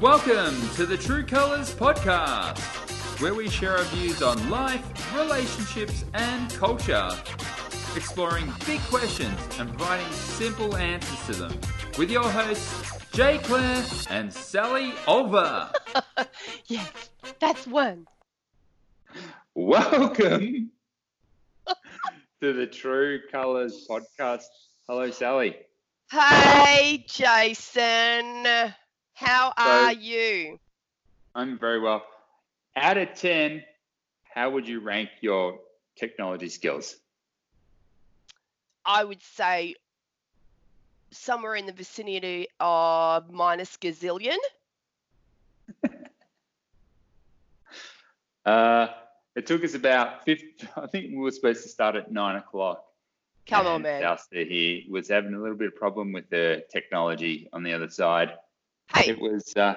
Welcome to the True Colors Podcast, where we share our views on life, relationships, and culture, exploring big questions and providing simple answers to them. With your hosts, Jay Claire and Sally Olver. yes, that's one. Welcome to the True Colors Podcast. Hello, Sally. Hey, Jason. How are you? I'm very well. Out of 10, how would you rank your technology skills? I would say somewhere in the vicinity of minus gazillion. uh, it took us about 50, I think we were supposed to start at nine o'clock. Come on, man. Alistair here was having a little bit of problem with the technology on the other side. Hey. It was, uh,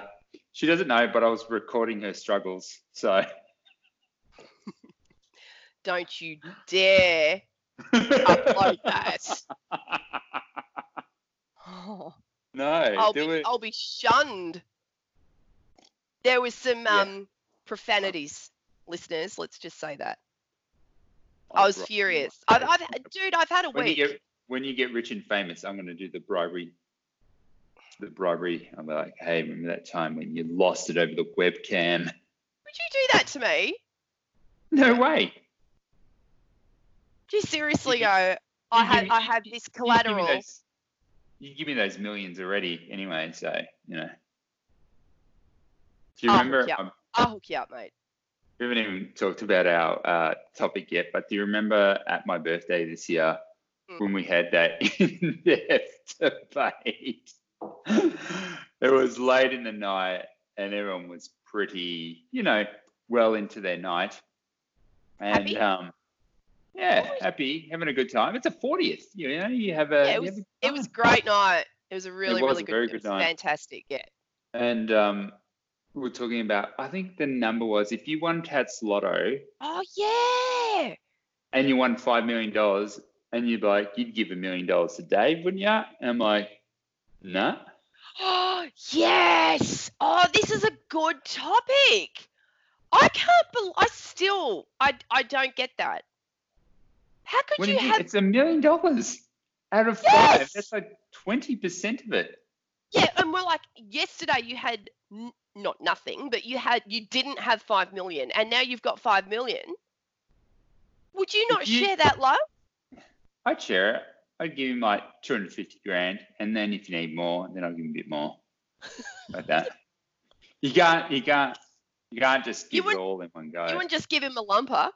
she doesn't know, but I was recording her struggles. So don't you dare upload that. Oh, no, I'll do be, it. I'll be shunned. There was some Yeah. um, profanities, listeners. Let's just say that. I was Right. furious. I've, I've, dude, I've had a when you week. get when you get rich and famous, I'm going to do the bribery. The bribery. I'm like, hey, remember that time when you lost it over the webcam? Would you do that to me? No way. Do you seriously You- go? I had I you- this you give collateral. those- You give me those millions already, anyway. So you know. Do you I'll remember? hook you um, I'll hook you up, mate. we haven't even talked about our uh, topic yet, but do you remember at my birthday this year Mm. when we had that in-depth debate? It was late in the night, and everyone was pretty, you know, well into their night, and Happy? um, yeah, happy, having a good time. It's a fortieth, you know. You have a, Yeah, it was a it was great night. It was a really was really a good. good was night. Fantastic. Yeah. and um, we were talking about. I think the number was if you won Tatts Lotto. Oh yeah. and you won five million dollars, and you'd be like, you'd give a million dollars to Dave, wouldn't you? And I'm like, nah. Oh yes. Oh, this is a good topic. I can't believe. I still. I I don't get that. How could What you you have? It's a million dollars out of five. That's like twenty percent of it. Yeah, and we're like yesterday you had n- not nothing, but you had you didn't have five million, and now you've got five million. Would you not you- share that love? I'd share it. I'd give him like two hundred fifty grand, and then if you need more, then I'll give him a bit more, like that. You can't, you can't, you can't just give it all in one go. You wouldn't just give him a lumper.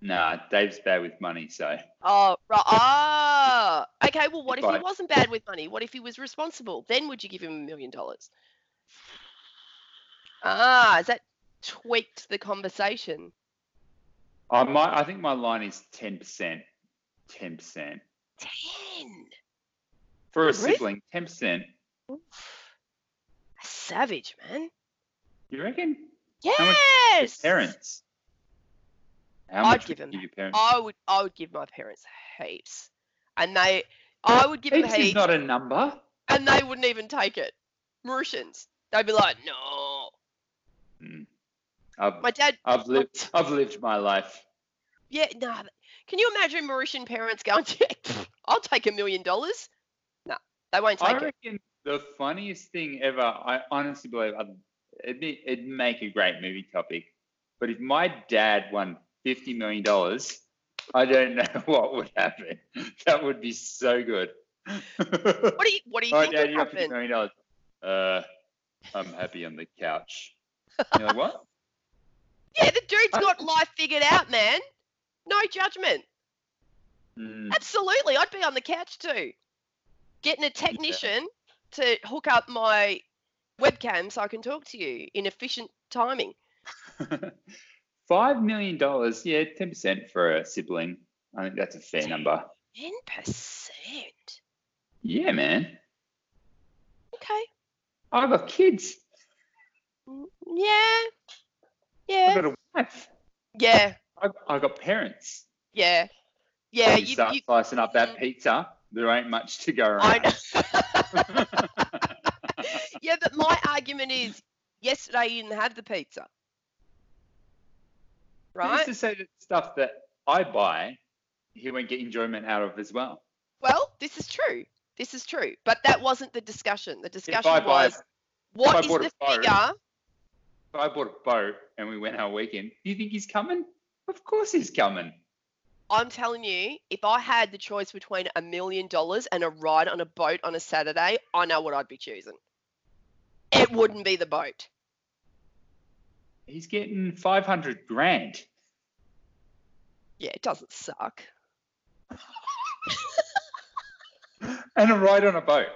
Nah, Dave's bad with money, so Oh, right. Ah, okay. Well, what if he wasn't bad with money? What if he was responsible? Then would you give him a million dollars? Ah, has that tweaked the conversation? I might. I think my line is ten percent. Ten percent Ten. for a Really? sibling. Ten percent. A savage, man. You reckon? Yes. Parents. How I'd much give would him- you give your parents? I would. I would give my parents heaps, and they. I would give them Heaps heaps, is not a number. and they wouldn't even take it. Mauritians. They'd be like, no. Hmm. I've, My dad. I've lived. I've lived my life. Yeah, no. Can you imagine Mauritian parents going, I'll take a million dollars? No, they won't take it. I reckon the funniest thing ever. I honestly believe I'd, it'd, be, it'd make a great movie topic. But if my dad won fifty million dollars, I don't know what would happen. That would be so good. What do you What do you right, think Dad, would you happen? million dollars. Uh, I'm happy on the couch. You're like, what? Yeah, the dude's got life figured out, man. No judgment. Mm, Absolutely, I'd be on the couch too, getting a technician to hook up my webcam so I can talk to you in efficient timing. Five million dollars, yeah, ten percent for a sibling. I think that's a fair number. Ten percent. Yeah, man. Okay. I've got kids. Mm, Yeah. I've Yeah. got a wife. Yeah. I've, I've got parents. Yeah. Yeah. you, You. start you slicing up that Mm. pizza. There ain't much to go I around. know. yeah, but my argument is yesterday you didn't have the pizza. Who's Right? to say that stuff that I buy, he won't get enjoyment out of as well? Well, this is true. This is true. But that wasn't the discussion. The If discussion I buy, was if what I is bought a the boat- figure? I bought a boat and we went our weekend, do you think he's coming? Of course he's coming. I'm telling you, if I had the choice between a million dollars and a ride on a boat on a Saturday, I know what I'd be choosing. It wouldn't be the boat. He's getting 500 grand. Yeah, it doesn't suck. and a ride on a boat.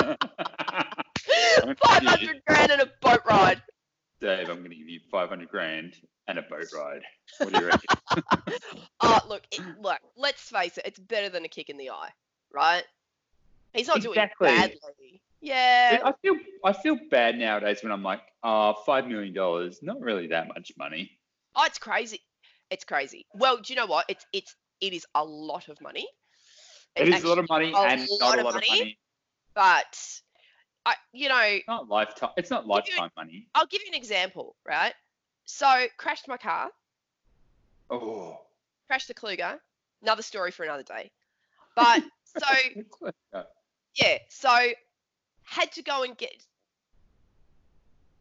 I'm Five confused. hundred grand and a boat ride. Dave, I'm going to give you 500 grand and a boat ride. What do you reckon? Oh, look, it, look. Let's face it. It's better than a kick in the eye, right? He's not Exactly. doing badly. Yeah. I feel I feel bad nowadays when I'm like, oh, five million dollars, not really that much money. Oh, it's crazy. It's crazy. Well, do you know what? It's it's it is a lot of money. It It's a lot of money a and lot not a lot money. of money. but I, you know, It's not lifetime. It's not lifetime money. I'll give you an example, right? So, crashed my car, Oh. crashed the Kluger. Another story for another day. But so, yeah, so had to go and get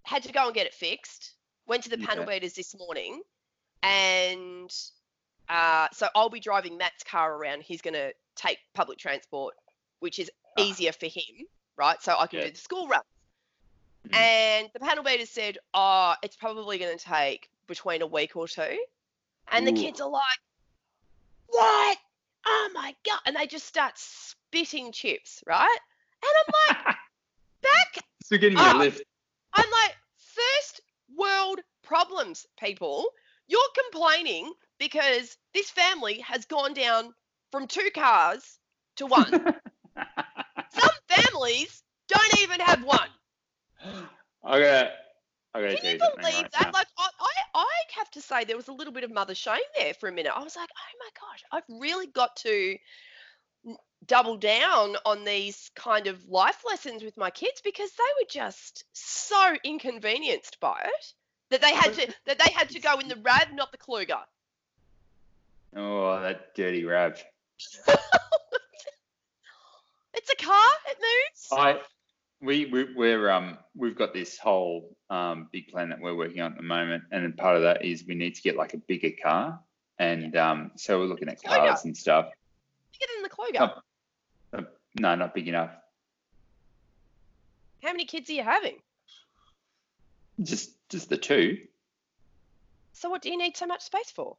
had to go and get it fixed. Went to the panel Yeah. beaters this morning, and uh, so I'll be driving Matt's car around. He's going to take public transport, which is Ah. easier for him, right? So I can Yeah. do the school run. Mhm. And the panel beaters said, "Oh, it's probably going to take between a week or two. And the kids are like, "What? Oh my god!" And they just start spitting chips, right? And I'm like, back so getting a lift. I'm like, first world problems, people. You're complaining because this family has gone down from two cars to one. Families don't even have one. Okay. gotta Can you believe right that? now. Like, I, I, I have to say, there was a little bit of mother shame there for a minute. I was like, oh my gosh, I've really got to double down on these kind of life lessons with my kids because they were just so inconvenienced by it that they had to that they had to go in the Rav, not the Kluger. Oh, that dirty Rav. It's a car. It moves. I, we, we, we're, um, we've got this whole, um, big plan that we're working on at the moment, and part of that is we need to get like a bigger car, and um, so we're looking at Oh, cars and stuff. Bigger than the Kluger. Oh. Uh, no, not big enough. How many kids are you having? Just, just the two. So what do you need so much space for?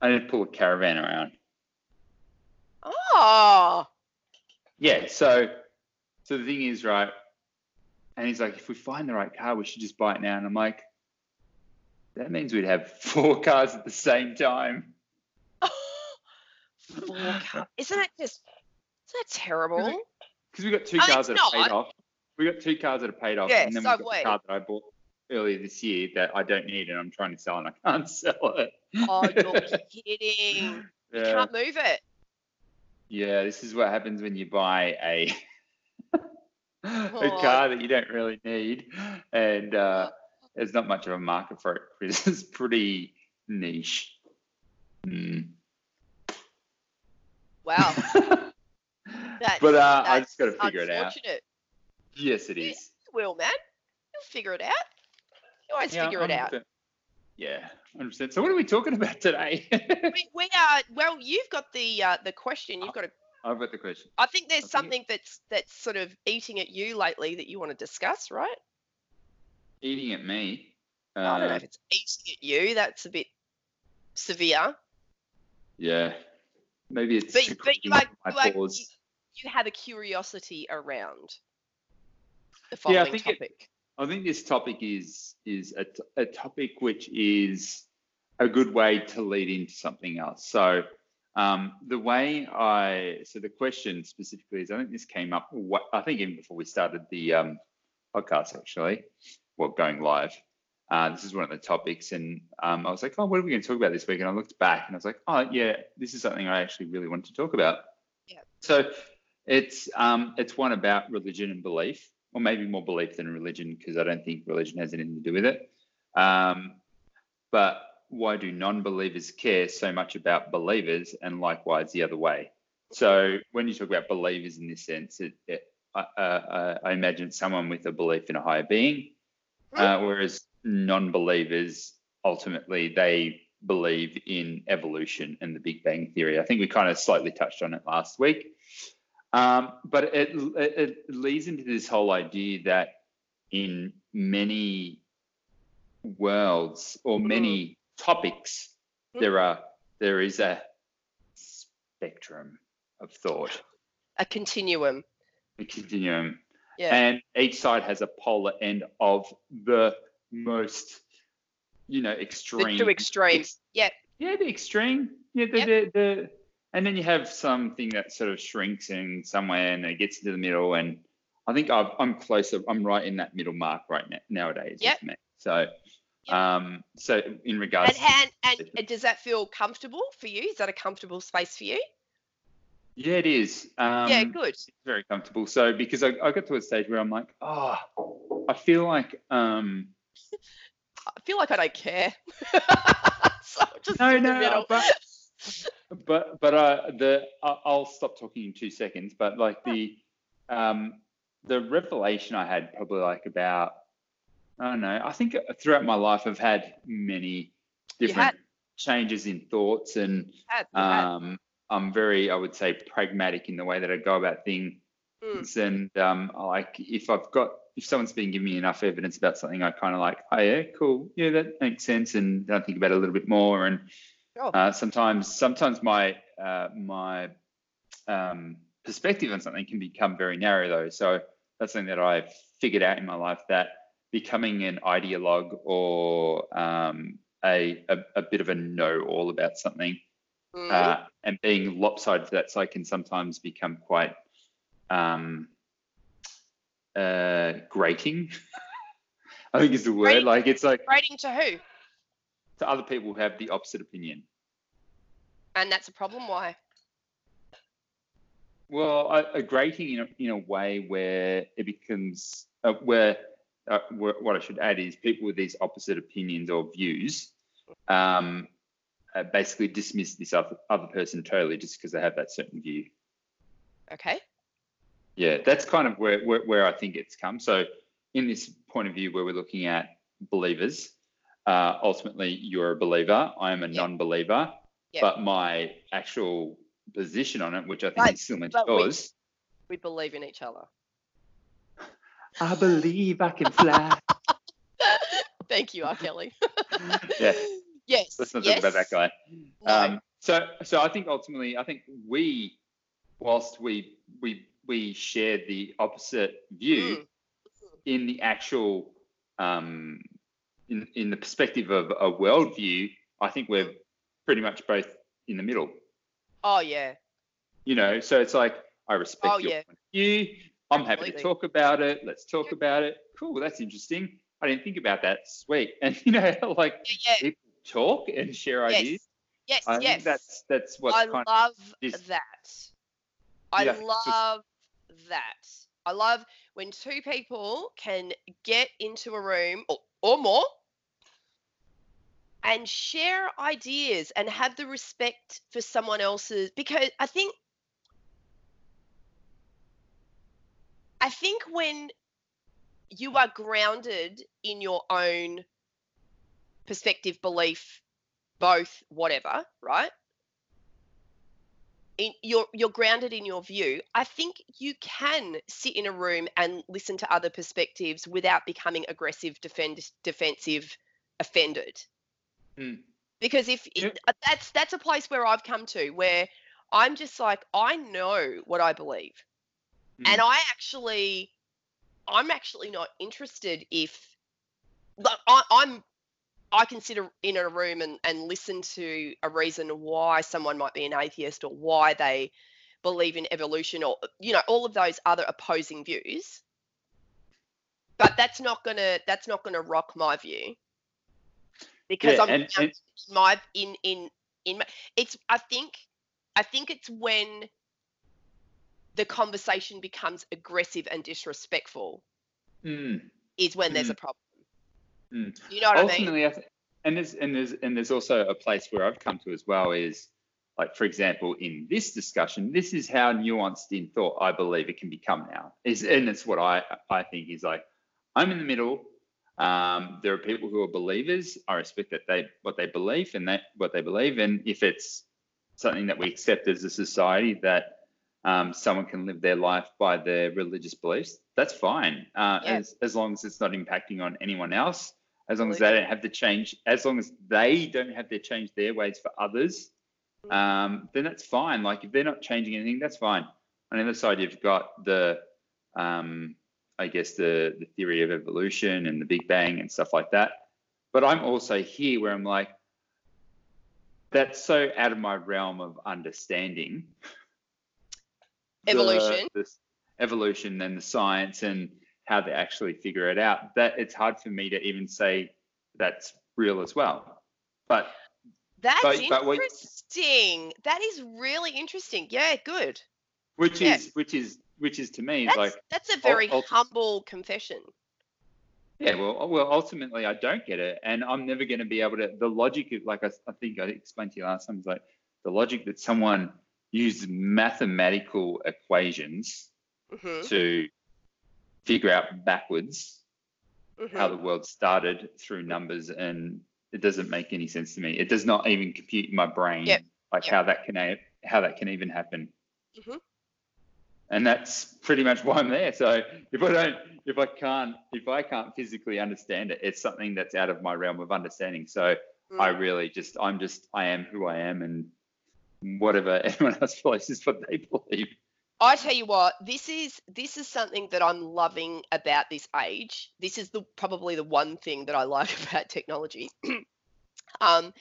I need to pull a caravan around. Oh, Yeah, so so the thing is, right, and he's like, if we find the right car, we should just buy it now. And I'm like, that means we'd have four cars at the same time. four car. Isn't that just? Isn't that terrible? Because we got two cars that are paid off. We got two cars that are paid off, Yeah, and then so we've got wait. the car that I bought earlier this year that I don't need and I'm trying to sell and I can't sell it. Oh, you're kidding. You can't move it. Yeah, this is what happens when you buy a a Oh. car that you don't really need, and uh, there's not much of a market for it because it's pretty niche. Hmm. Wow. That's, but uh, I just got to figure it out. Yes, it is. Yeah. is. You will, man. You'll figure it out. You always Yeah, figure it out. 100%. Yeah, 100%. So what are we talking about today? We, we are. Well, you've got the uh, the question. You've got a. I've got the question. I think there's Okay. something that's that's sort of eating at you lately that you want to discuss, right? Eating at me. I don't know Uh, if it's eating at you. That's a bit severe. yeah. Maybe it's But, but you, like, like, you, you had a curiosity around the Yeah, I following think it- topic. I think this topic is is a, a topic which is a good way to lead into something else. So um, the way I so the question specifically is I think this came up. I think even before we started the um, podcast actually, well going live. Uh, this is one of the topics, and um, I was like, "Oh, what are we going to talk about this week?" And I looked back, and I was like, "Oh, yeah, this is something I actually really want to talk about." Yeah. So it's um, it's one about religion and belief, or maybe more belief than religion, because I don't think religion has anything to do with it. Um, but why do non-believers care so much about believers, and likewise the other way? So when you talk about believers in this sense, it, it, uh, uh, I imagine someone with a belief in a higher being, uh, whereas non-believers ultimately they believe in evolution and the Big Bang Theory. I think we kind of slightly touched on it last week. Um, but it, it, it, leads into this whole idea that in many worlds or mm-hmm. many topics, mm-hmm. there are there is a spectrum of thought, a continuum, a continuum, yeah. and each side has a polar end of the most you know, extreme. The two extremes. Yep. Yeah, the extreme. Yeah, the, yep. the, the, and then you have something that sort of shrinks in somewhere and it gets into the middle. And I think i am closer. I'm right in that middle mark right now nowadays. Yep. So, yep. um, so in regards. And, and, and does that feel comfortable for you? Is that a comfortable space for you? Yeah, it is. Um, yeah, good. It's very comfortable. So because I, I got to a stage where I'm like, oh, I feel like um, I feel like I don't care. so just no, no, but but but uh, the I'll stop talking in two seconds. But like the um the revelation I had probably like about I don't know. I think throughout my life I've had many different changes in thoughts and um I'm very I would say pragmatic in the way that I go about things. Mm. And um, like if I've got if someone's been giving me enough evidence about something, I kind of like, oh yeah, cool, yeah, that makes sense, and I think about it a little bit more. And uh, sometimes, sometimes my uh, my um, perspective on something can become very narrow, though. So that's something that I've figured out in my life that becoming an ideologue or um, a, a, a bit of a know all about something mm. uh, and being lopsided to that side can sometimes become quite um, uh, grating. I think is the word. Grating, like it's like grating to who? To other people who have the opposite opinion. And that's a problem. Why? Well, a, a grating in a, in a way where it becomes uh, where, uh, where, what I should add is people with these opposite opinions or views um, uh, basically dismiss this other, other person totally just because they have that certain view. Okay yeah, that's kind of where, where, where I think it's come. So in this point of view where we're looking at believers, uh, ultimately you're a believer. I am a non-believer, but my actual position on it, which I think but, is similar to yours. We, we believe in each other. I believe I can fly. Thank you, R. Kelly. yeah. Yes. Let's not yes. talk about that guy. No. Um, so, so I think ultimately, I think we, whilst we we we share the opposite view mm. in the actual um, in in the perspective of a worldview. I think we're pretty much both in the middle. Oh yeah. You know, so it's like I respect oh, your yeah. point of view. I'm Absolutely. happy to talk about it. Let's talk yep. about it. Cool, that's interesting. I didn't think about that. Sweet. And you know, like yeah, yeah. people talk and share yes. ideas. Yes, I yes. that's that's what I love that. I yeah, love that. I love when two people can get into a room or, or more and share ideas and have the respect for someone else's because I think I think when you are grounded in your own perspective, belief, both, whatever, right? in, you're you're grounded in your view i think you can sit in a room and listen to other perspectives without becoming aggressive defend, defensive offended mm. because if yep. it, that's that's a place where i've come to where i'm just like i know what i believe mm. and i actually i'm actually not interested if I, i'm I can sit in a room and, and listen to a reason why someone might be an atheist or why they believe in evolution or you know all of those other opposing views but that's not gonna that's not gonna rock my view because yeah, i'm and, and, my in in in my, it's i think i think it's when the conversation becomes aggressive and disrespectful Mm, is when there's Mm. a problem. mm. You know what I mean? ultimately, I th- and there's and there's and there's also a place where I've come to as well is like for example in this discussion, this is how nuanced in thought I believe it can become now. Is and it's what I I think is like I'm in the middle. Um, there are people who are believers. I respect that they what they believe and that what they believe, and if it's something that we accept as a society that um, someone can live their life by their religious beliefs, that's fine. Uh, Yeah. as as long as it's not impacting on anyone else, as long as they don't have to change, as long as they don't have to change their ways for others, Mm. um, then that's fine. Like if they're not changing anything, that's fine. On the other side, you've got the, um, I guess the the theory of evolution and the Big Bang and stuff like that. But I'm also here where I'm like, that's so out of my realm of understanding. Evolution. the s- evolution and the science and how they actually figure it out. That it's hard for me to even say that's real as well. But That's but- but what- interesting. That is really interesting. Yeah, good. which Yeah. is which is which is to me That's like that's a very ult- humble confession. yeah well well ultimately I don't get it and I'm never going to be able to the logic of like I, I think I explained to you last time is like the logic that someone used mathematical equations hmm to figure out backwards hmm how the world started through numbers and it doesn't make any sense to me it does not even compute in my brain Yep, like yep. how that can how that can even happen Mhm. And that's pretty much why i'm there so if i don't if i can't if i can't physically understand it it's something that's out of my realm of understanding so Mm. i really just i'm just i am who i am and whatever anyone else believes is what they believe I tell you what, this is this is something that I'm loving about this age. This is the probably the one thing that I like about technology. um,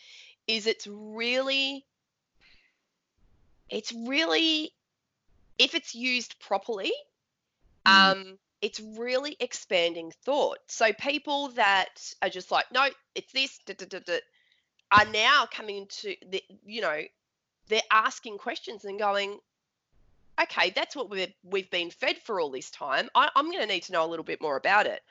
is it's really it's really if it's used properly, Mm. um, it's really expanding thought. So people that are just like, no, it's this, da, da, da, da, are now coming to the, you know, they're asking questions and going, okay, that's what we've we've been fed for all this time. I, I'm going to need to know a little bit more about it.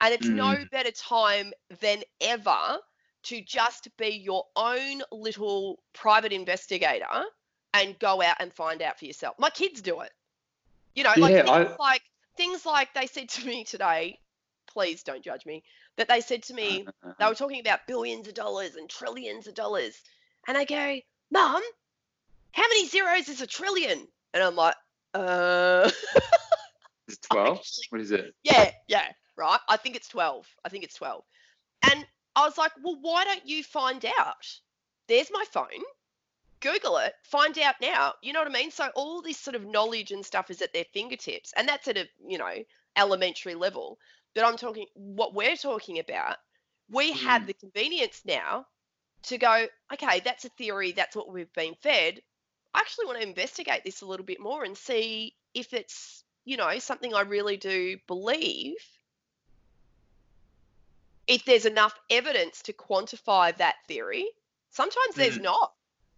And it's no better time than ever to just be your own little private investigator and go out and find out for yourself. My kids do it. You know, like Yeah, things I- like things like they said to me today. Please don't judge me. But they said to me, they were talking about billions of dollars and trillions of dollars. And I go, Mum, how many zeros is a trillion? And I'm like, uh, Is it 12 what is it yeah, yeah, right. I think it's 12. I think it's 12. And I was like, well, why don't you find out? There's my phone. Google it, find out now. You know what I mean? So all this sort of knowledge and stuff is at their fingertips. And that's at a, you know, elementary level. But I'm talking what we're talking about. We have Mm. the convenience now to go, okay, that's a theory, that's what we've been fed. I actually want to investigate this a little bit more and see if it's, you know, something I really do believe. If there's enough evidence to quantify that theory, sometimes there's Mm. not.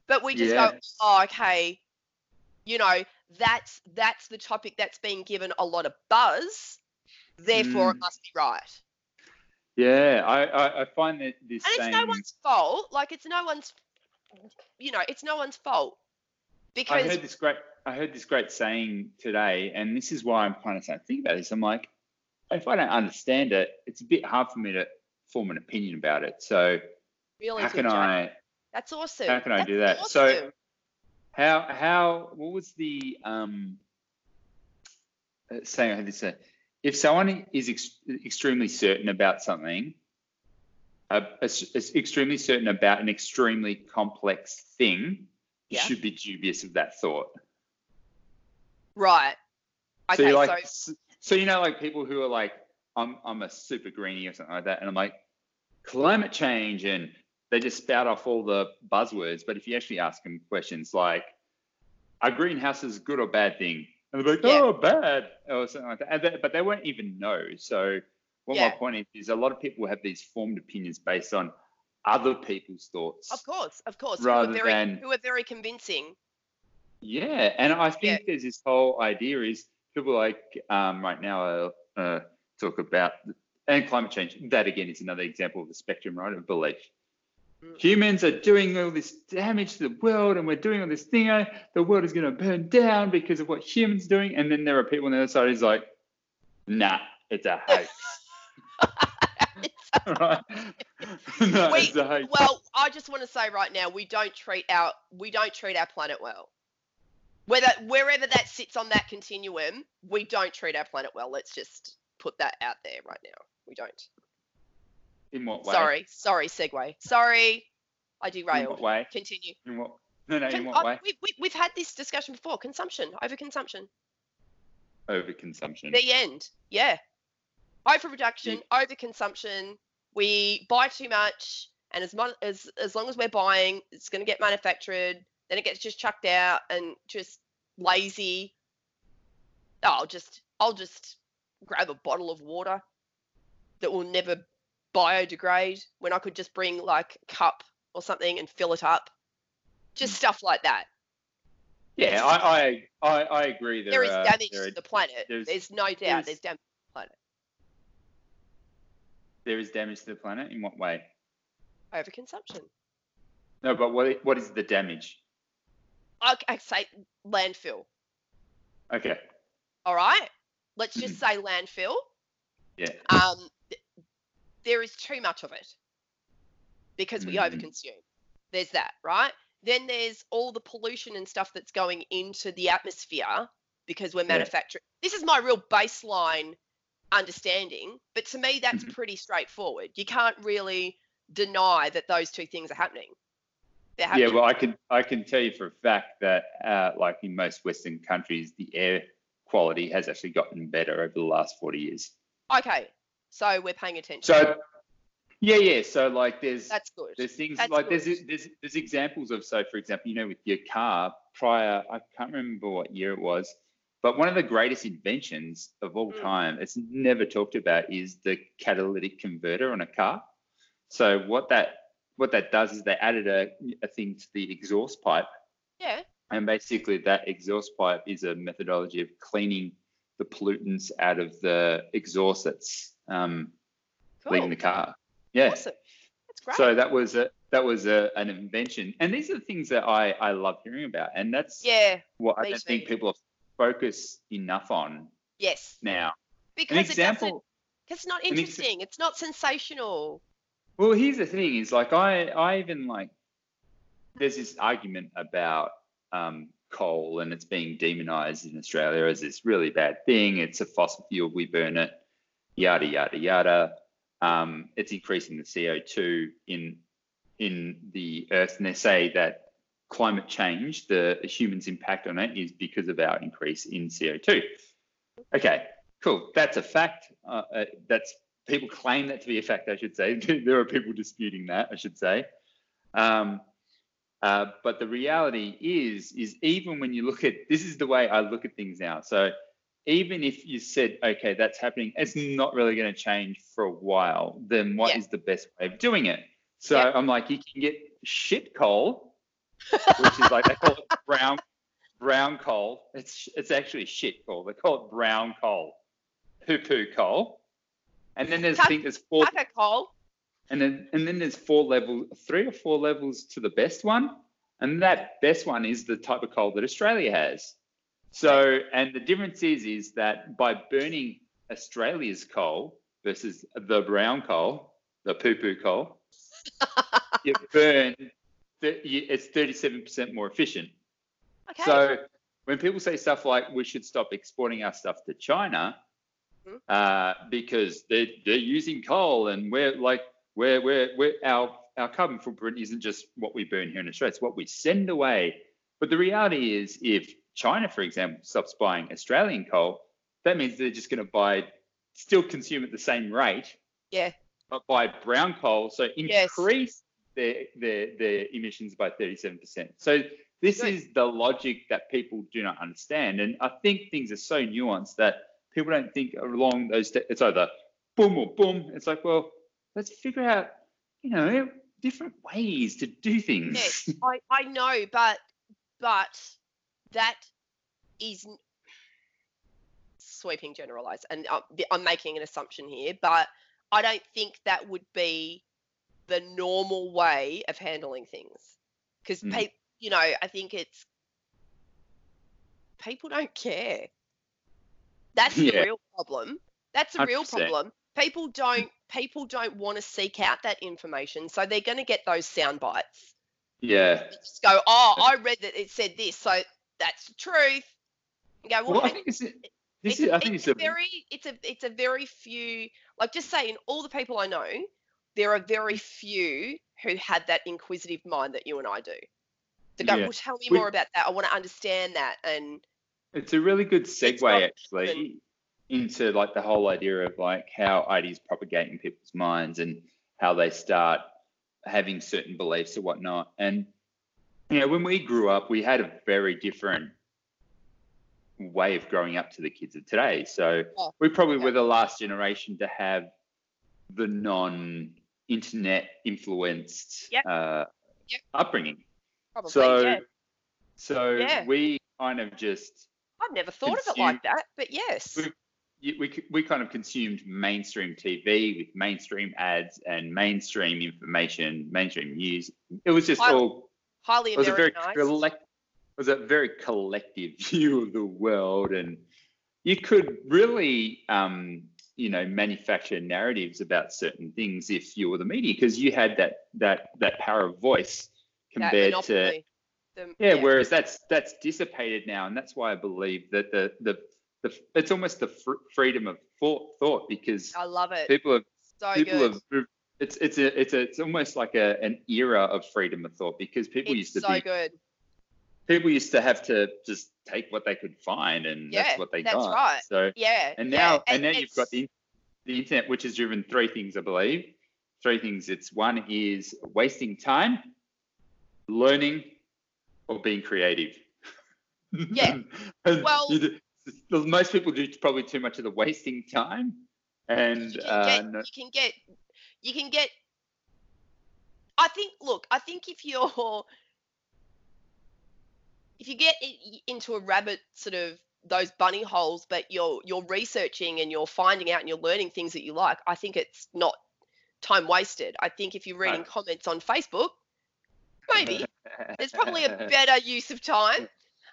But we just go, oh, okay, you know, that's that's the topic that's been given a lot of buzz. Therefore, it Mm. must be right. Yeah, I, I, I find that this And it's no one's fault. Like it's no one's, you know, it's no one's fault because I heard this great. I heard this great saying today, and this is why I'm kind of starting to think about this. I'm like, if I don't understand it, it's a bit hard for me to form an opinion about it. So really, how can. I? That's awesome. how can I That's do that? So- How how what was the um saying I had this? Uh, if someone is ex- extremely certain about something, uh, is, extremely certain about an extremely complex thing, you Yeah. should be dubious of that thought. right. so Okay, so, like, so, so you know, like people who are like, I'm I'm a super greenie or something like that, and I'm like, climate change, and they just spout off all the buzzwords. But if you actually ask them questions like, are greenhouses a good or bad thing? And they're like, Yeah. oh, bad, or something like that. And they, but they won't even know. So what my point is, is a lot of people have these formed opinions based on other people's thoughts. of course, of course, rather who are very than- who are very convincing. Yeah, and I think there's this whole idea is people like um, right now are uh, talk about and climate change. That again is another example of the spectrum, right, of belief. Humans are doing all this damage to the world, and we're doing all this thing. The world is going to burn down because of what humans are doing. And then there are people on the other side who's like, "Nah, it's a hoax." right? no, We- it's a hoax. well, I just want to say right now, we don't treat our we don't treat our planet well. Whether wherever that sits on that continuum, we don't treat our planet well. Let's just put that out there right now. We don't. In what way? Sorry, sorry, segue. Sorry, I In derailed. what way? Continue. In what? No, no. In what way? we, we, we've had this discussion before. Consumption, overconsumption. Overconsumption. The end. Yeah. Overproduction, overconsumption. We buy too much, and as much as as long as we're buying, it's going to get manufactured. Then it gets just chucked out and just lazy. Oh, I'll just I'll just grab a bottle of water that will never biodegrade when I could just bring like a cup or something and fill it up. Just stuff like that. Yeah, I, I, I, I agree. There, there is are, damage there, are, to the planet. there's- There's, no doubt there's- there's damage to the planet. there is damage to the planet. In what way? Overconsumption. No, but what, what is the damage? I, I say landfill. Okay. All right. Let's just say landfill. Yeah. Um, th- there is too much of it because we Mhm. overconsume. There's that, right? Then there's all the pollution and stuff that's going into the atmosphere because we're Yeah. manufacturing. This is my real baseline understanding, but to me, that's Mhm. pretty straightforward. You can't really deny that those two things are happening. They're Yeah, happening. well, I can I can tell you for a fact that uh, like in most Western countries, the air quality has actually gotten better over the last forty years. okay, so we're paying attention. So, yeah, yeah. So like, there's that's good. there's things That's like there's, there's there's examples of so for example you know with your car prior i can't remember what year it was but one of the greatest inventions of all Mm. time it's never talked about is the catalytic converter on a car so what that what that does is they added a, a thing to the exhaust pipe Yeah. and basically that exhaust pipe is a methodology of cleaning the pollutants out of the exhaust that's um, Cool. leaving the car yeah Awesome. That's great. so that was a that was a, an invention, and these are the things that I I love hearing about, and that's yeah. what I don't think people are focused enough on Yes. now. Because An it doesn't. example. It's not an ex- interesting. it's not sensational. Well, here's the thing: is like I I even like there's this argument about um, coal and it's being demonized in Australia as this really bad thing. It's a fossil fuel. We burn it. Yada yada yada. Um, it's increasing the CO2 in in the earth, and they say that climate change, the humans' impact on it, is because of our increase in CO2. Okay, cool. That's a fact. Uh, uh, that's people claim that to be a fact. I should say there are people disputing that. I should say. Um, uh, but the reality is, is even when you look at this is the way I look at things now. So even if you said, okay, that's happening, it's not really going to change for a while. Then what is Yeah. the best way of doing it? So Yeah. I'm like, you can get shit coal, which is like they call it brown brown coal. It's it's actually shit coal. They call it brown coal, poo poo coal. And then there's I think there's four Tucker coal. and then and then there's four level three or four levels to the best one. And that best one is the type of coal that Australia has. So and the difference is is that by burning Australia's coal versus the brown coal, the poo poo coal, you burn it's 37% more efficient. Okay. So when people say stuff like we should stop exporting our stuff to China Mhm. uh, because they're they're using coal and we're like we're we're we're our our carbon footprint isn't just what we burn here in Australia, it's what we send away. But the reality is if China, for example, stops buying Australian coal, that means they're just going to buy still consume at the same rate, yeah. but buy brown coal, so Yes. increase their, their, their emissions by 37%. So this Good. is the logic that people do not understand. And I think things are so nuanced that people don't think along those steps. It's either boom or boom. It's like, well, let's figure out, you know, different ways to do things. Yes. I, I know, but but that is sweeping generalize, and I'm, making an assumption here, but I don't think that would be the normal way of handling things because Mm. people, you know, I think it's people don't care. That's the Yeah. real problem. That's the real 100%. problem. People don't people don't want to seek out that information, so they're going to get those sound bites. Yeah. Just go, oh, I read that it said this, so that's the truth. You go, well, Well, I think it's, this it's, is, a, I think it's it's a very it's a it's a very few like just saying all the people I know, there are very mm. few who had that inquisitive mind that you and I do. To go, Yeah. well, tell me We- more about that. I want to understand that. And it's a really good segue actually into like the whole idea of like how ideas propagate in people's minds and how they start having certain beliefs or whatnot. And you know, when we grew up, we had a very different way of growing up to the kids of today. So Oh, we probably yeah. were the last generation to have the non-internet influenced Yep. uh, Yep. upbringing. probably, So, yeah. so Yeah. we kind of just I've never thought of it like that, but yes. we, we, we kind of consumed mainstream TV with mainstream ads and mainstream information, mainstream news. It was just I- all Highly it was a very collect, was a very collective view of the world, and you could really, um, you know, manufacture narratives about certain things if you were the media because you had that that that power of voice compared to. The- yeah, whereas that's that's dissipated now, and that's why I believe that the the, the it's almost the fr- freedom of thought, thought because I love it. people have so people good. have moved- it's it's a it's a it's almost like a an era of freedom of thought because people It's used to be so be good. people used to have to just take what they could find and Yeah, that's what they that's got. right. So Yeah. and yeah, now and, now you've got the the internet, which has driven three things, I believe. Three things. It's one is wasting time, learning, or being creative. Yeah. And Well- most people do probably too much of the wasting time, and you can uh, get you can get you can get I think look, I think if you're if you get into a rabbit sort of those bunny holes but you're you're researching and you're finding out and you're learning things that you like, I think it's not time wasted. I think if you're reading No. comments on Facebook, maybe there's probably a better use of time.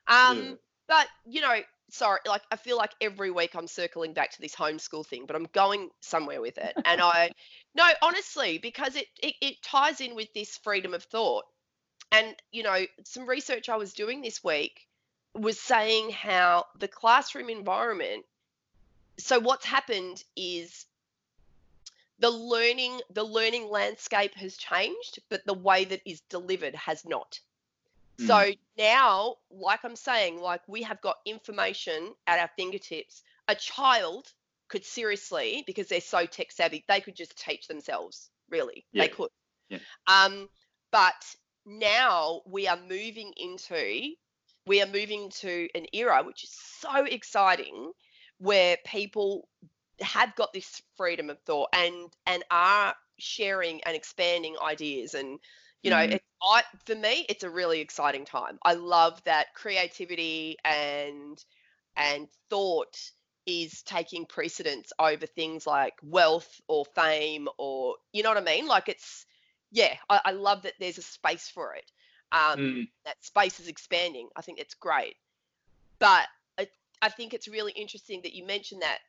Um, Yeah. But you know, sorry, like I feel like every week I'm circling back to this homeschool thing, but I'm going somewhere with it. And I, no, honestly, because it, it it ties in with this freedom of thought. And you know, some research I was doing this week was saying how the classroom environment. So what's happened is the learning the learning landscape has changed, but the way that is delivered has not. Mm. So now, like I'm saying, like we have got information at our fingertips. A child could seriously, because they're so tech savvy, they could just teach themselves. Really, Yeah. they could. Yeah. Um, but now we are moving into we are moving to an era which is so exciting, where people have got this freedom of thought and and are sharing and expanding ideas and you know Mhm. it, I, for me it's a really exciting time i love that creativity and and thought is taking precedence over things like wealth or fame or you know what i mean like it's yeah i, I love that there's a space for it um, Mm. that space is expanding i think it's great but I, I think it's really interesting that you mentioned that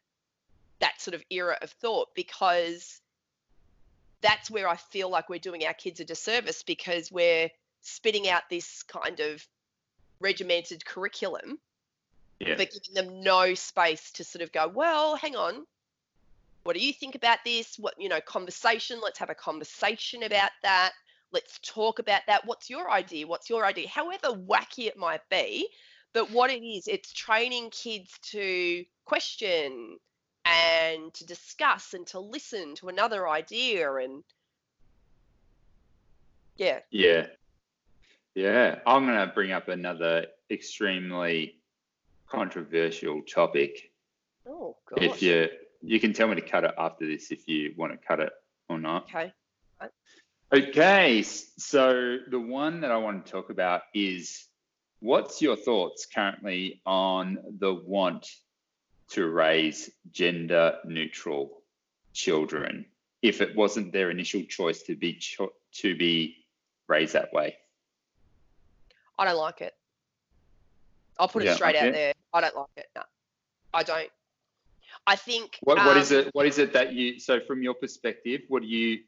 that sort of era of thought because that's where I feel like we're doing our kids a disservice because we're spitting out this kind of regimented curriculum, yeah. but giving them no space to sort of go, well, hang on. What do you think about this? What, you know, conversation. Let's have a conversation about that. Let's talk about that. What's your idea? What's your idea? However wacky it might be, but what it is, it's training kids to question and to discuss and to listen to another idea and yeah Yeah. Yeah. I'm going to bring up another extremely controversial topic. oh gosh If you you can tell me to cut it after this if you want to cut it or not. okay Okay. So the one that I want to talk about is what's your thoughts currently on the want to raise gender neutral children if it wasn't their initial choice to be cho- to be raised that way? I don't like it. I'll put Yeah, it straight out there. I don't like it. No, I don't. I think. What, what is um, it? What is it that you? So, from your perspective, what do you,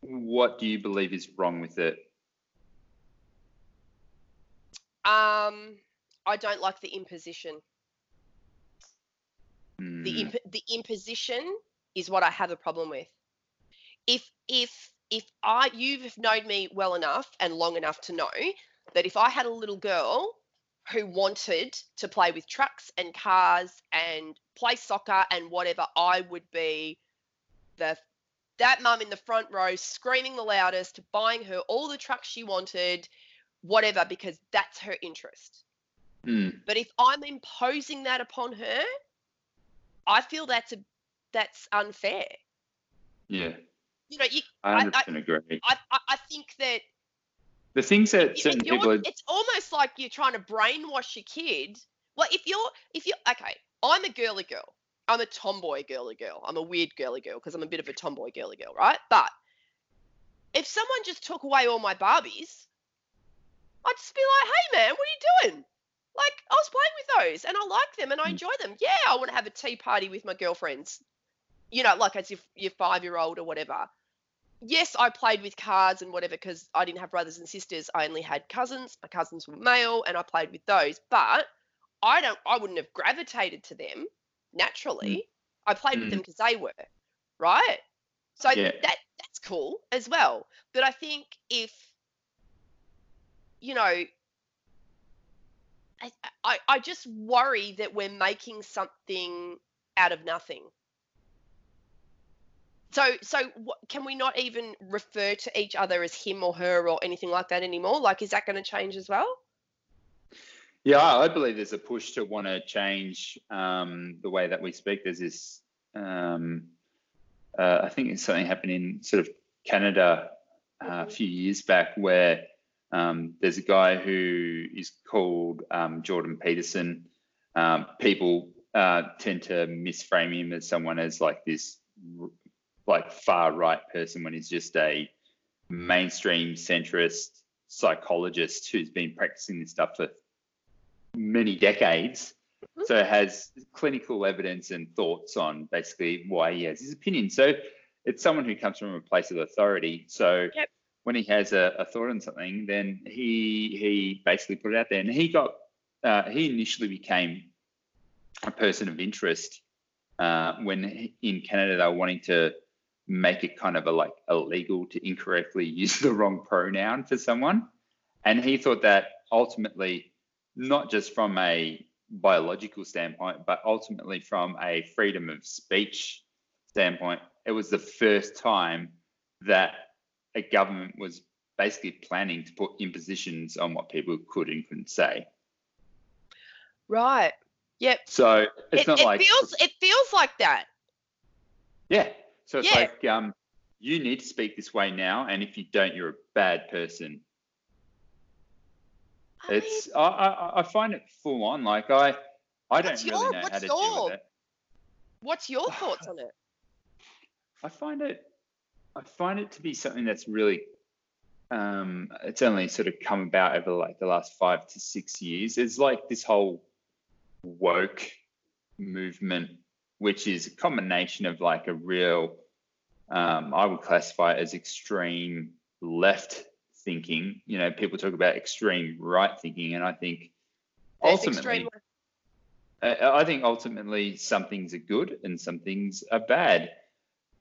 what do you believe is wrong with it? Um, I don't like the imposition. The Hmm, imp- the imposition is what I have a problem with. If if if I you've known me well enough and long enough to know that if I had a little girl who wanted to play with trucks and cars and play soccer and whatever, I would be the that mum in the front row screaming the loudest, buying her all the trucks she wanted, whatever, because that's her interest. hmm, But if I'm imposing that upon her, I feel that's a that's unfair. yeah, You know, you, I I- hundred percent agree. I, I, I think that The things that if certain you're- people are, it's almost like you're trying to brainwash your kid. Well, if you're if you're okay, I'm a girly girl. I'm a tomboy girly girl. I'm a weird girly girl because I'm a bit of a tomboy girly girl, right? But if someone just took away all my Barbies, I'd just be like, hey man, what are you doing? Like, I was playing with those and I like them and I Mm. enjoy them. Yeah, I want to have a tea party with my girlfriends. You know, like as if you're five year old or whatever. Yes, I played with cards and whatever because I didn't have brothers and sisters. I only had cousins. My cousins were male and I played with those. But I don't I wouldn't have gravitated to them naturally. I played with Mm. them because they were, right? So Yeah. that that's cool as well. But I think if you know I, I, I just worry that we're making something out of nothing. So, so what, can we not even refer to each other as him or her or anything like that anymore? Like, is that going to change as well? yeah, I believe there's a push to want to change um, the way that we speak. There's this, um, uh, I think it's something happened in sort of Canada uh, a few years back where um, there's a guy who is called um, Jordan Peterson. Um, people uh, tend to misframe him as someone as like this like far right person when he's just a mainstream centrist psychologist who's been practicing this stuff for many decades. Mhm. So has clinical evidence and thoughts on basically why he has his opinion. So it's someone who comes from a place of authority. So Yep. When he has a, a thought on something, then he he basically put it out there, and he got uh, he initially became a person of interest uh, when in Canada they were wanting to make it kind of a like illegal to incorrectly use the wrong pronoun for someone, and he thought that ultimately, not just from a biological standpoint, but ultimately from a freedom of speech standpoint, it was the first time that a government was basically planning to put impositions on what people could and couldn't say. Right. Yep. So it's it, not it like feels it feels like that. yeah. So it's Yeah. like um, you need to speak this way now, and if you don't, you're a bad person. I mean, It's I, I I find it full on. Like I I don't What's really know how to deal with it. what's your thoughts on it? I find it I find it to be something that's really um it's only sort of come about over like the last five to six years. It's like this whole woke movement, which is a combination of like a real um, I would classify it as extreme left thinking. You know, people talk about extreme right thinking, and I think ultimately extreme- I I think ultimately some things are good and some things are bad.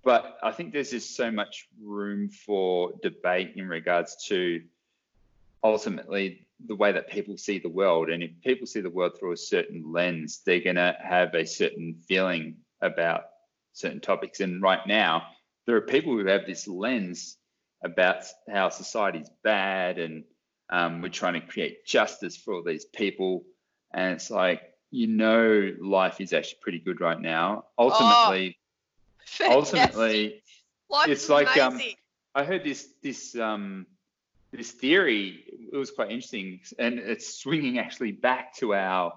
But I think there's just so much room for debate in regards to ultimately the way that people see the world. And if people see the world through a certain lens, they're going to have a certain feeling about certain topics. And right now, there are people who have this lens about how society's bad and um, we're trying to create justice for all these people. And it's like, you know, life is actually pretty good right now. Ultimately, Fantastic. ultimately, Life it's like, um. I heard this this um, this theory. It was quite interesting, and it's swinging actually back to our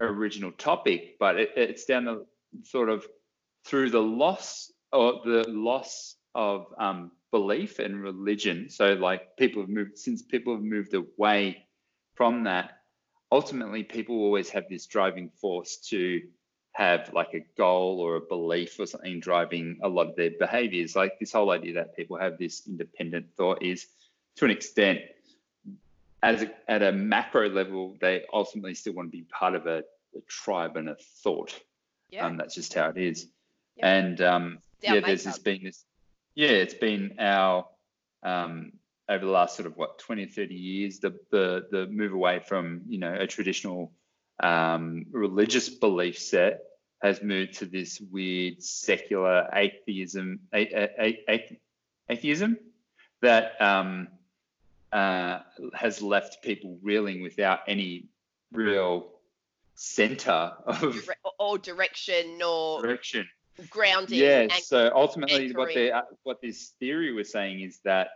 original topic, but it, it's down the sort of through the loss or the loss of um, belief and religion. So like people have moved since people have moved away from that. Ultimately, people always have this driving force to have like a goal or a belief or something driving a lot of their behaviors. Like this whole idea that people have this independent thought is to an extent as a, at a macro level, they ultimately still want to be part of a, a tribe and a thought. Yeah. Um, that's just how it is. Yeah. And um, yeah, there's this been this, yeah, it's been our um, over the last sort of what 20 or 30 years, the the the move away from you know a traditional um, religious belief set has moved to this weird secular atheism a, a, a, atheism that um, uh, has left people reeling without any real center of or direction or direction. grounding. Yeah. So ultimately, what they uh, what this theory was saying is that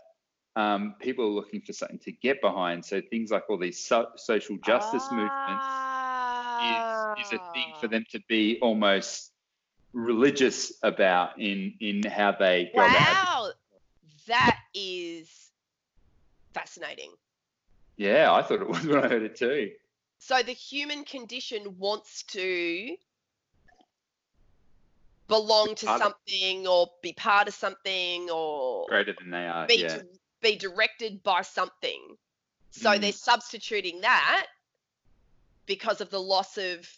um, people are looking for something to get behind. So things like all these so- social justice movements is, is a thing for them to be almost religious about in in how they go about. Wow, that is fascinating. Yeah, I thought it was when I heard it too. So the human condition wants to belong to Part of- something or be part of something or Greater than they are. be, yeah. be directed by something. So Mm. they're substituting that because of the loss of,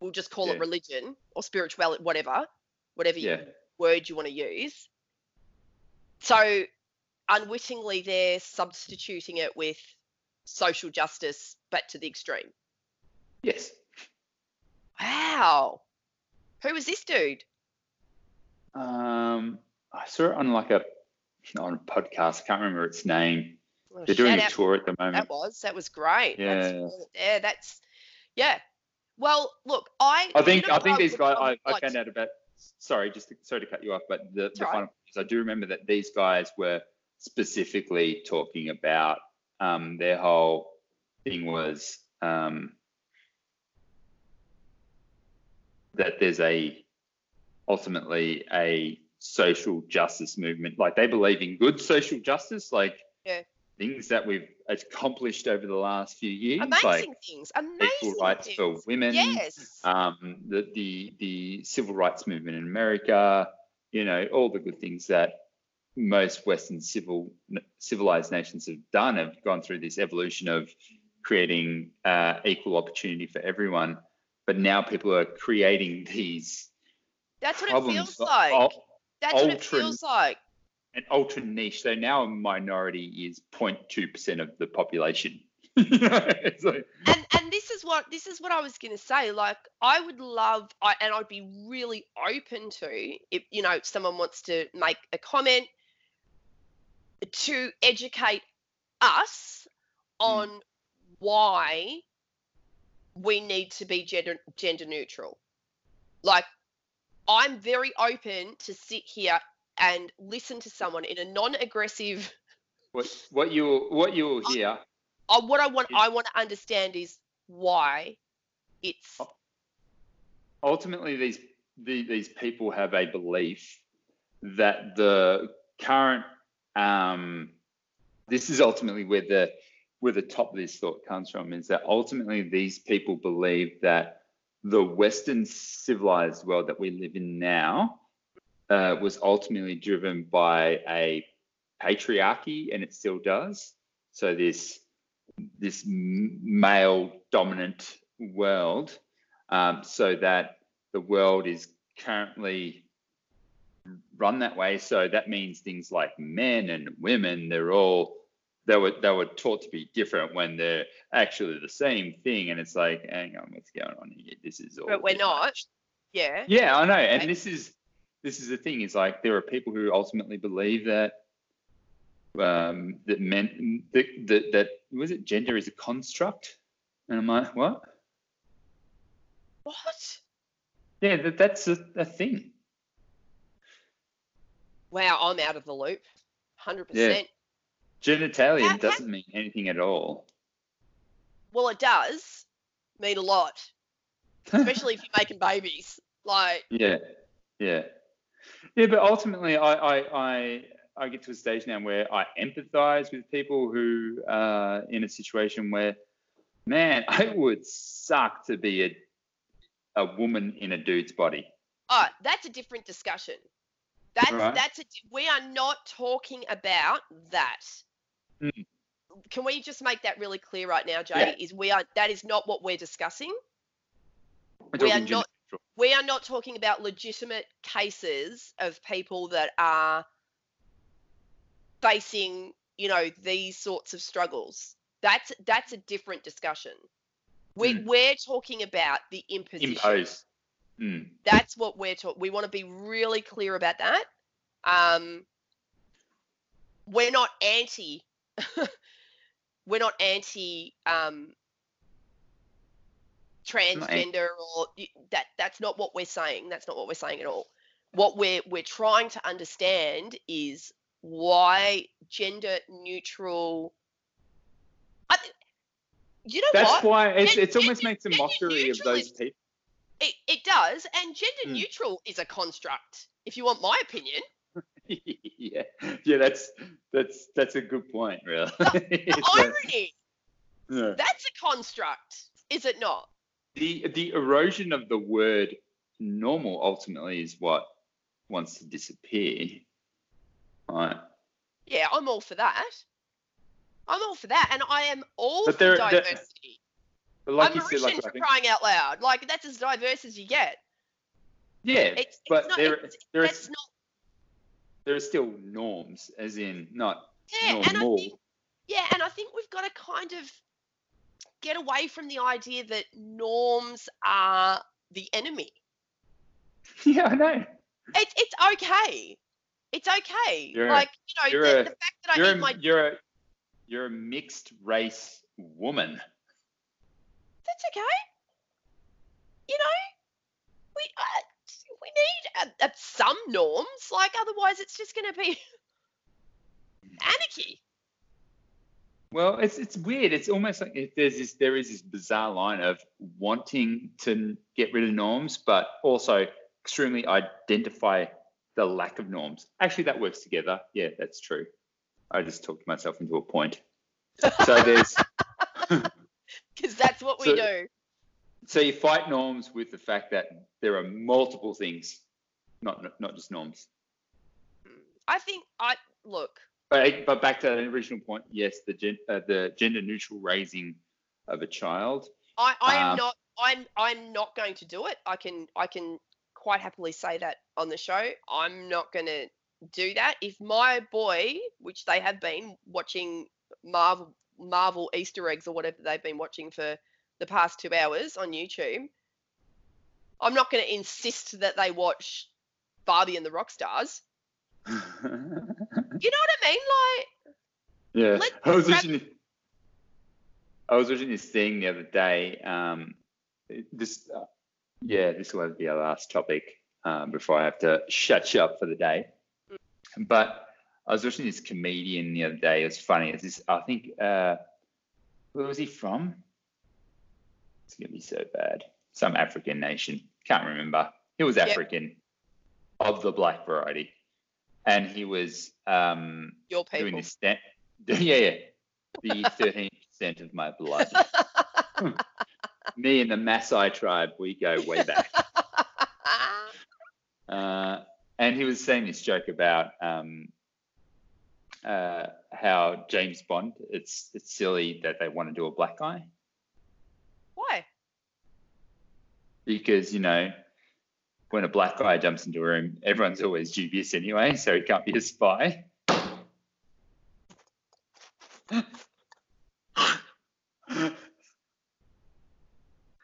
we'll just call Yeah. it religion or spirituality, whatever, whatever Yeah. word you want to use. So unwittingly, they're substituting it with social justice, but to the extreme. Yes. Wow. Who was this dude? Um, I saw it on like a on a podcast. I can't remember its name. Well, They're doing a tour at the moment. That was that was great. That's, Yeah. yeah, that's yeah. Well, look, I I think I think these guys. I, I like found out about. Sorry, just to, sorry to cut you off, but the, the right. final I do remember that these guys were specifically talking about um, their whole thing was um, that there's a ultimately a social justice movement. Like they believe in good social justice, like Yeah. Things that we've accomplished over the last few years, amazing like things, amazing equal rights for women, Yes. um, the, the the civil rights movement in America, you know, all the good things that most Western civil civilized nations have done have gone through this evolution of creating uh, equal opportunity for everyone. But now people are creating these That's what it feels like. That's what it feels like. An ultra niche. So now a minority is 0.2 percent of the population. You know, it's like, and and this is what this is what I was going to say. Like I would love, I, and I'd be really open to if you know if someone wants to make a comment to educate us mm. on why we need to be gender gender neutral. Like I'm very open to sit here and listen to someone in a non-aggressive what what you what you will hear uh, what I want I want to understand is why it's Oh. ultimately these the, these people have a belief that the current um, this is ultimately where the where the top of this thought comes from is that ultimately these people believe that the western civilized world that we live in now uh, was ultimately driven by a patriarchy and it still does so this this male dominant world um, so that the world is currently run that way. So that means things like men and women, they're all they were they were taught to be different when they're actually the same thing. And it's like, hang on, what's going on here? This is all. but we're not. Yeah. Yeah, I know. And this is this is the thing. Is like there are people who ultimately believe that um, that men that, that that was it gender is a construct. And I'm like, what? What? Yeah, that, that's a, a thing. Wow, I'm out of the loop. Hundred Yeah. percent. Genitalia How- how- doesn't mean anything at all. Well, it does mean a lot. especially if you're making babies. Like, Yeah, yeah, yeah. But ultimately, I, I, I, I get to a stage now where I empathise with people who are in a situation where, man, it would suck to be a, a woman in a dude's body. oh, that's a different discussion. That's Right. that's a. We are not talking about that. Mm. Can we just make that really clear right now, Jody? Is we are that is not what we're discussing. We're We are not-. We are not talking about legitimate cases of people that are facing, you know, these sorts of struggles. That's that's a different discussion. We Mm. we're talking about the imposition. Impose. Mm. That's what we're talking. We want to be really clear about that. Um, we're not anti. we're not anti um, transgender or that. That's not what we're saying. That's not what we're saying at all. What we're we're trying to understand is why gender neutral. I, you know That's what? why it's, Gen- it's almost gender- makes a mockery of those is- people. It, it does, and gender Mm. neutral is a construct. If you want my opinion, yeah, yeah, that's that's that's a good point, really. the like- irony yeah. that's a construct, is it not? The the erosion of the word normal ultimately is what wants to disappear. Right. Yeah, I'm all for that. I'm all for that, and I am all But for there- diversity. But like I'm you said, like for think, crying out loud. Like that's as diverse as you get. yeah, It's, it's but not. there it's, there that's is not. there are still norms, as in not Yeah, and I think Yeah, and I think we've got to kind of get away from the idea that norms are the enemy. yeah, I know. It's it's okay. It's okay. You're a- like you know, you're the, a- the fact that I You're eat a, my you're a you're a mixed race woman. that's okay. You know, we uh, we need uh, uh, some norms. Like otherwise, it's just going to be anarchy. Well, it's it's weird. It's almost like if there's this there is this bizarre line of wanting to get rid of norms, but also extremely identify the lack of norms. Actually, that works together. Yeah, that's true. I just talked myself into a point. So there's Because that's what we So- do. so you fight norms with the fact that there are multiple things, not not just norms. I think I look. But but back to that original point. Yes, the gen, uh, the gender neutral raising of a child. I, I am Um, not. I'm. I'm not going to do it. I can. I can quite happily say that on the show. I'm not going to do that. If my boy, which they have been watching Marvel Marvel Easter eggs or whatever they've been watching for the past two hours on YouTube, I'm not going to insist that they watch Barbie and the Rockstars. You know what I mean? Like, Yeah, I was watching. I was watching this thing the other day. Um, this, uh, yeah, this will be our last topic um, before I have to shut you up for the day. But I was watching this comedian the other day. It was funny. It's this, I think, uh, where was he from? It's gonna be so bad. Some African nation. Can't remember. He was Yep. African, of the black variety, and he was. Um, your doing this stand. Yeah, yeah. The thirteen percent of my blood. Me and the Maasai tribe, we go way back. Uh, and he was saying this joke about um, uh, how James Bond. It's it's silly that they want to do a black guy Why? because you know when a black guy jumps into a room, everyone's always dubious anyway, so he can't be a spy.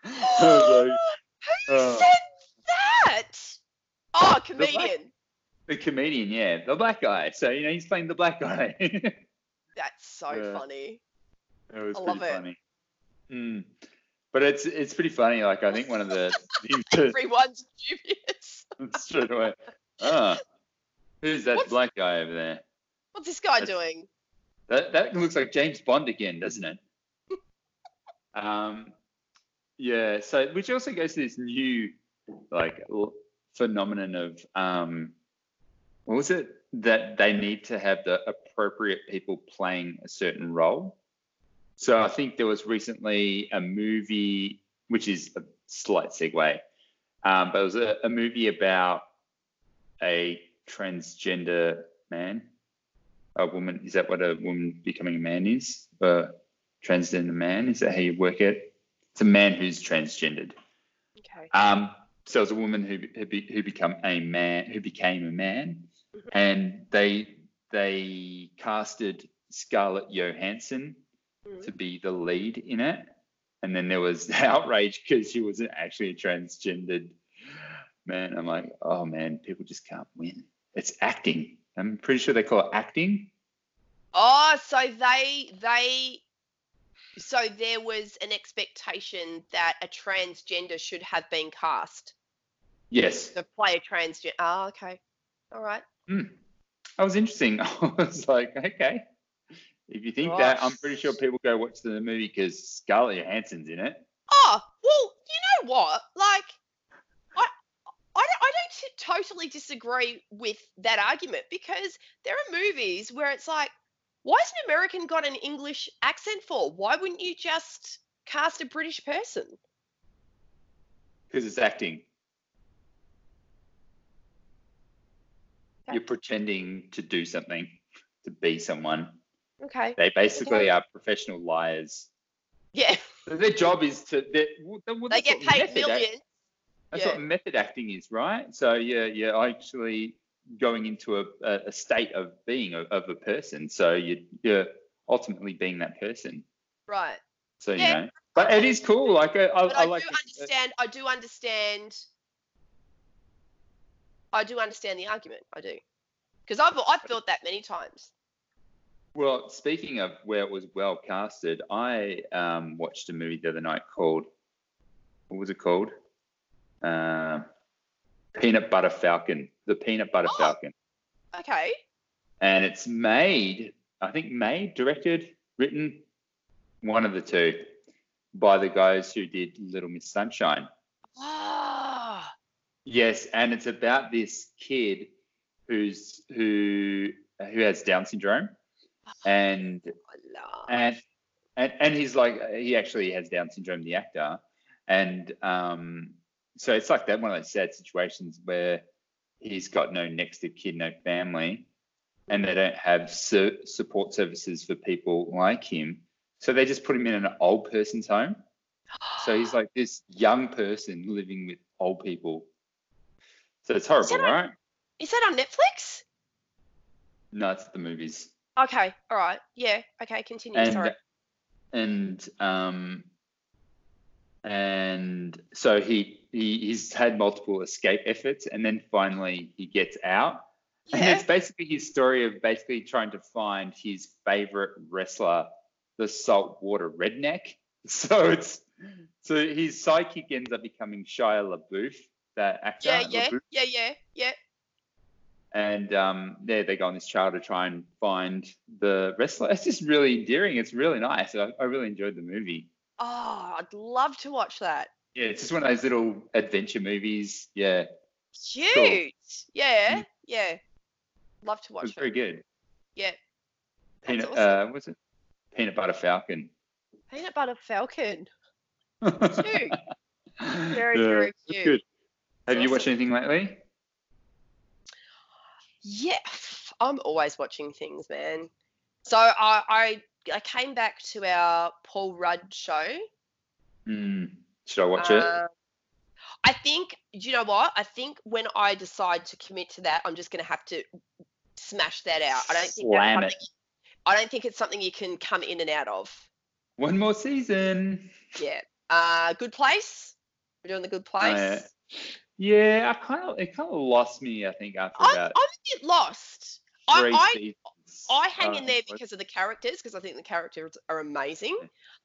Who Oh. said that? Oh, black- comedian. The comedian, yeah, the black guy. So you know he's playing the black guy. That's so Yeah. funny. was I pretty love it. funny. Mm. But it's it's pretty funny. Like I think one of the Everyone's dubious. straight away. Ah, who's that What's- black guy over there? What's this guy That's- doing? That that looks like James Bond again, doesn't it? um, Yeah, so which also goes to this new like l- phenomenon of um, what was it that they need to have the appropriate people playing a certain role. So I think there was recently a movie, which is a slight segue, um, but it was a, a movie about a transgender man, a woman. Is that what a woman becoming a man is? A transgender man? Is that how you work it? It's a man who's transgendered. Okay. Um, so it was a woman who who, be, who become a man who became a man, Mhm. and they they casted Scarlett Johansson Mm. to be the lead in it, and then there was outrage because she wasn't actually a transgendered man. I'm like, oh man, people just can't win. It's acting. I'm pretty sure they call it acting. Oh, so they they so there was an expectation that a transgender should have been cast Yes, to play a transgender. Oh, okay. All right. that was interesting. I was like, okay. If you think oh, that, I'm pretty sure people go watch the movie because Scarlett Johansson's in it. Oh, well, you know what? Like, I, I, don't- I don't t- totally disagree with that argument because there are movies where it's like, why has an American got an English accent for? Why wouldn't you just cast a British person? Because it's acting. Okay. You're pretending to do something, to be someone. Okay. They basically are professional liars. Yeah, Their job is to. they're- well, well, they get paid method act- millions. That's Yeah. what method acting is, right? So you're you're actually going into a, a, a state of being of, of a person. So you you're ultimately being that person. Right. So you Yeah. know, but it is cool. Like I, I, But I I, like do the- understand. I do understand. I do understand the argument. I do, because I've I've felt that many times. Well, speaking of where it was well casted, I um, watched a movie the other night called what was it called? Uh, Peanut Butter Falcon. The Peanut Butter Oh. Falcon, Okay. and it's made, I think, made, directed, written, one of the two, by the guys who did Little Miss Sunshine. Ah. Yes, and it's about this kid who's who who has Down syndrome, and love. and and and he's like he actually has Down syndrome, the actor, and um, so it's like that one of those sad situations where he's got no next of kin, no family, and they don't have su- support services for people like him, so they just put him in an old person's home. So he's like this young person living with old people. So it's horrible, on- right? Is that on Netflix? No, it's at the movies. Okay. All right. Yeah. Okay. Continue. and Sorry. and um and so he, he he's had multiple escape efforts and then finally he gets out and it's basically his story of basically trying to find his favorite wrestler the saltwater redneck so it's so his psychic ends up becoming Shia LaBeouf that actor Yeah. Yeah. LaBeouf. Yeah. Yeah. Yeah. And um, there they go on this trail to try and find the wrestler. It's just really endearing. It's really nice. I, I really enjoyed the movie. Oh, I'd love to watch that. Yeah, it's just one of those little adventure movies. Yeah, it Cute. Yeah. Mm. Yeah. Love to was watch very good. Yeah. That's Peanut, awesome. uh, what's it? Peanut Butter Falcon. Peanut butter falcon. Cute. Very, very cute. Good. Have you watched anything lately? Yeah, I'm always watching things, man. So I I, I came back to our Paul Rudd show. Mm. Should I watch it? Uh, I think you know what? I think when I decide to commit to that, I'm just going to have to smash that out. I don't think Slam it. I don't think it's something you can come in and out of. One more season. Yeah. Uh, good place. We're doing the good Oh, place. yeah. Yeah, I kind of it kind of lost me. I think after I'm, I'm a bit lost. I, I. I hang in Uh, there because of the characters, because I think the characters are amazing.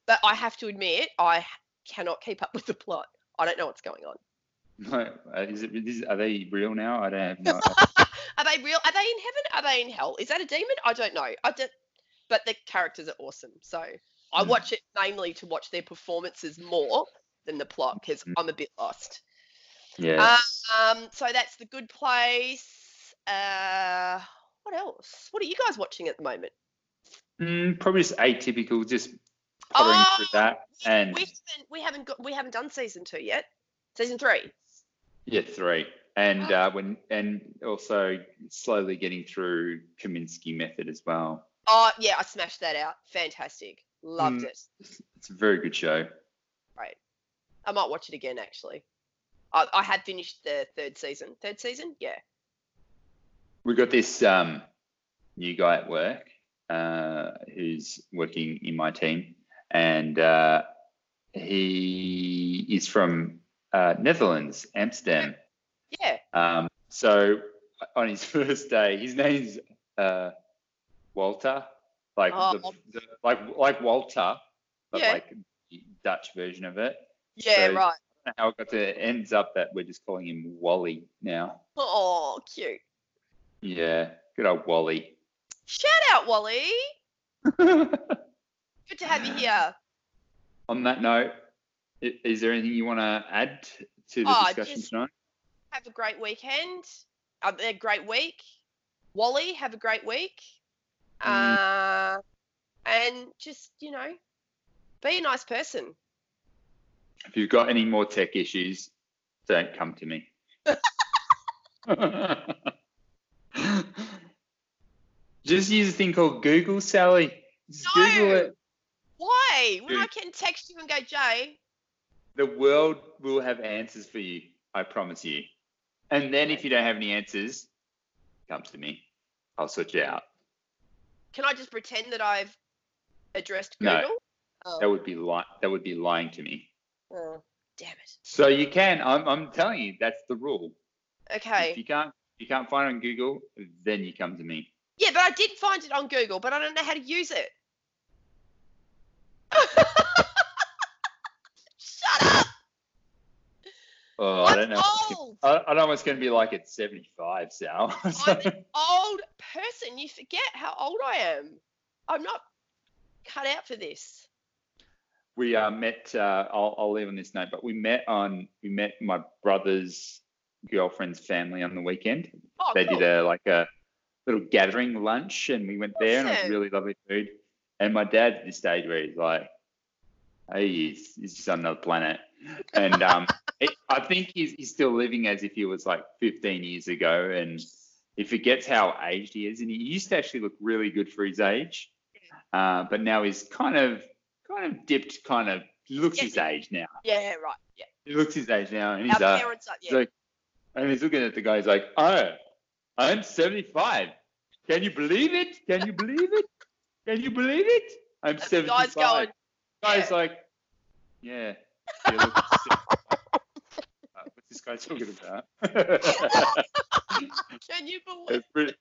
But I have to admit, I cannot keep up with the plot. I don't know what's going on. No, uh, is it? Is, are they real now? I don't have no. Are they real? Are they in heaven? Are they in hell? Is that a demon? I don't know. I don't, but the characters are awesome. So I Hmm. watch it mainly to watch their performances more than the plot because Mm. I'm a bit lost. Yeah. Um, so that's the good place. Uh, what else? What are you guys watching at the moment? Mm, probably just atypical, just pottering Oh, through that. We, And we haven't we haven't got we haven't done season two yet. Season three. yeah, three. And Oh. uh, when and also slowly getting through Kominsky method as well. Oh yeah, I smashed that out. Fantastic. Loved Mm. it. It's a very good show. Right. I might watch it again actually. I, I had finished the third season. Third season? Yeah. We got this um, new guy at work uh, who's working in my team, and uh, he is from uh, Netherlands, Amsterdam. Yeah. Um, so on his first day, his name's uh, Walter, like Oh. the, the, like like Walter, but Yeah. like the Dutch version of it. Yeah, So- right. I don't know How it got to it ends up that we're just calling him Wally now. Oh, cute. Yeah, good old Wally. Shout out, Wally. Good to have you here. On that note, is there anything you want to add to the Oh, discussion tonight? Have a great weekend. Uh, a great week. Wally, have a great week. Mm. Uh, and just, you know, be a nice person. If you've got any more tech issues, don't come to me. Just use a thing called Google, Sally. Just No. Google it. Why? When I can text you and go, Jay, The world will have answers for you. I promise you. And then if you don't have any answers, come to me. I'll sort you out. can I just pretend that I've addressed No. Google? Oh, That would be li- that would be lying to me. Oh, damn it. So you can. I'm, I'm telling you, that's the rule. Okay. If you can't you can't find it on Google, then you come to me. Yeah, but I did find it on Google, but I don't know how to use it. Shut up! Oh, I What's don't know. old? I, I don't know what's going to be like at 75, Sal. So- I'm an old person. You forget how old I am. I'm not cut out for this. We uh, met. Uh, I'll, I'll leave on this note, but we met on we met my brother's girlfriend's family on the weekend. Oh, they cool. did a like a little gathering lunch, and we went there, and it was really lovely food. And my dad's at this stage where he's like, "Hey, he's, he's just on another planet," and um, it, I think he's he's still living as if he was like 15 years ago, and he forgets how aged he is. And he used to actually look really good for his age, uh, but now he's kind of kind of dipped, kind of looks Yeah. his age now. Yeah, right. Yeah. He looks his age now, and he's uh, parents are. he's like, and he's looking at the guy. He's like, "Oh, I'm 75. Can you believe it? Can you believe it? Can you believe it? I'm And the 75." guy's going, Guy's yeah. like, "Yeah." 75." Uh, What's this guy talking about? Can you believe? Pretty-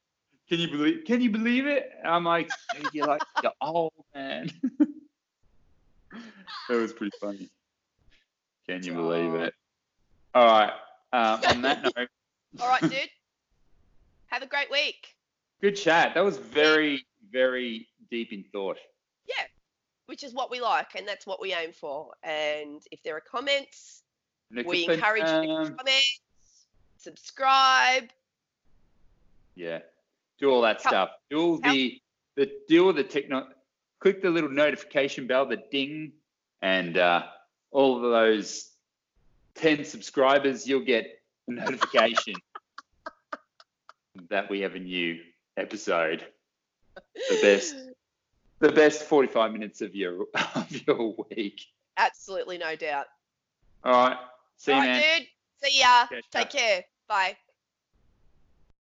can you believe? Can you believe it? I'm like, you're like the old man. that was pretty funny. Can you believe it? All right. Um, on that note, All right, dude. Have a great week. Good chat. That was very, very deep in thought. Yeah, which is what we like, and that's what we aim for. And if there are comments, we encourage you to comment, subscribe. Yeah. Do all that Help- stuff. Do all the the do all the techno. Click the little notification bell, the ding, and uh, all of those ten subscribers, you'll get a notification that we have a new episode. The best, the best forty-five minutes of your of your week. Absolutely, no doubt. All right. See you, right, man. dude. See ya. Catch Take up. care. Bye.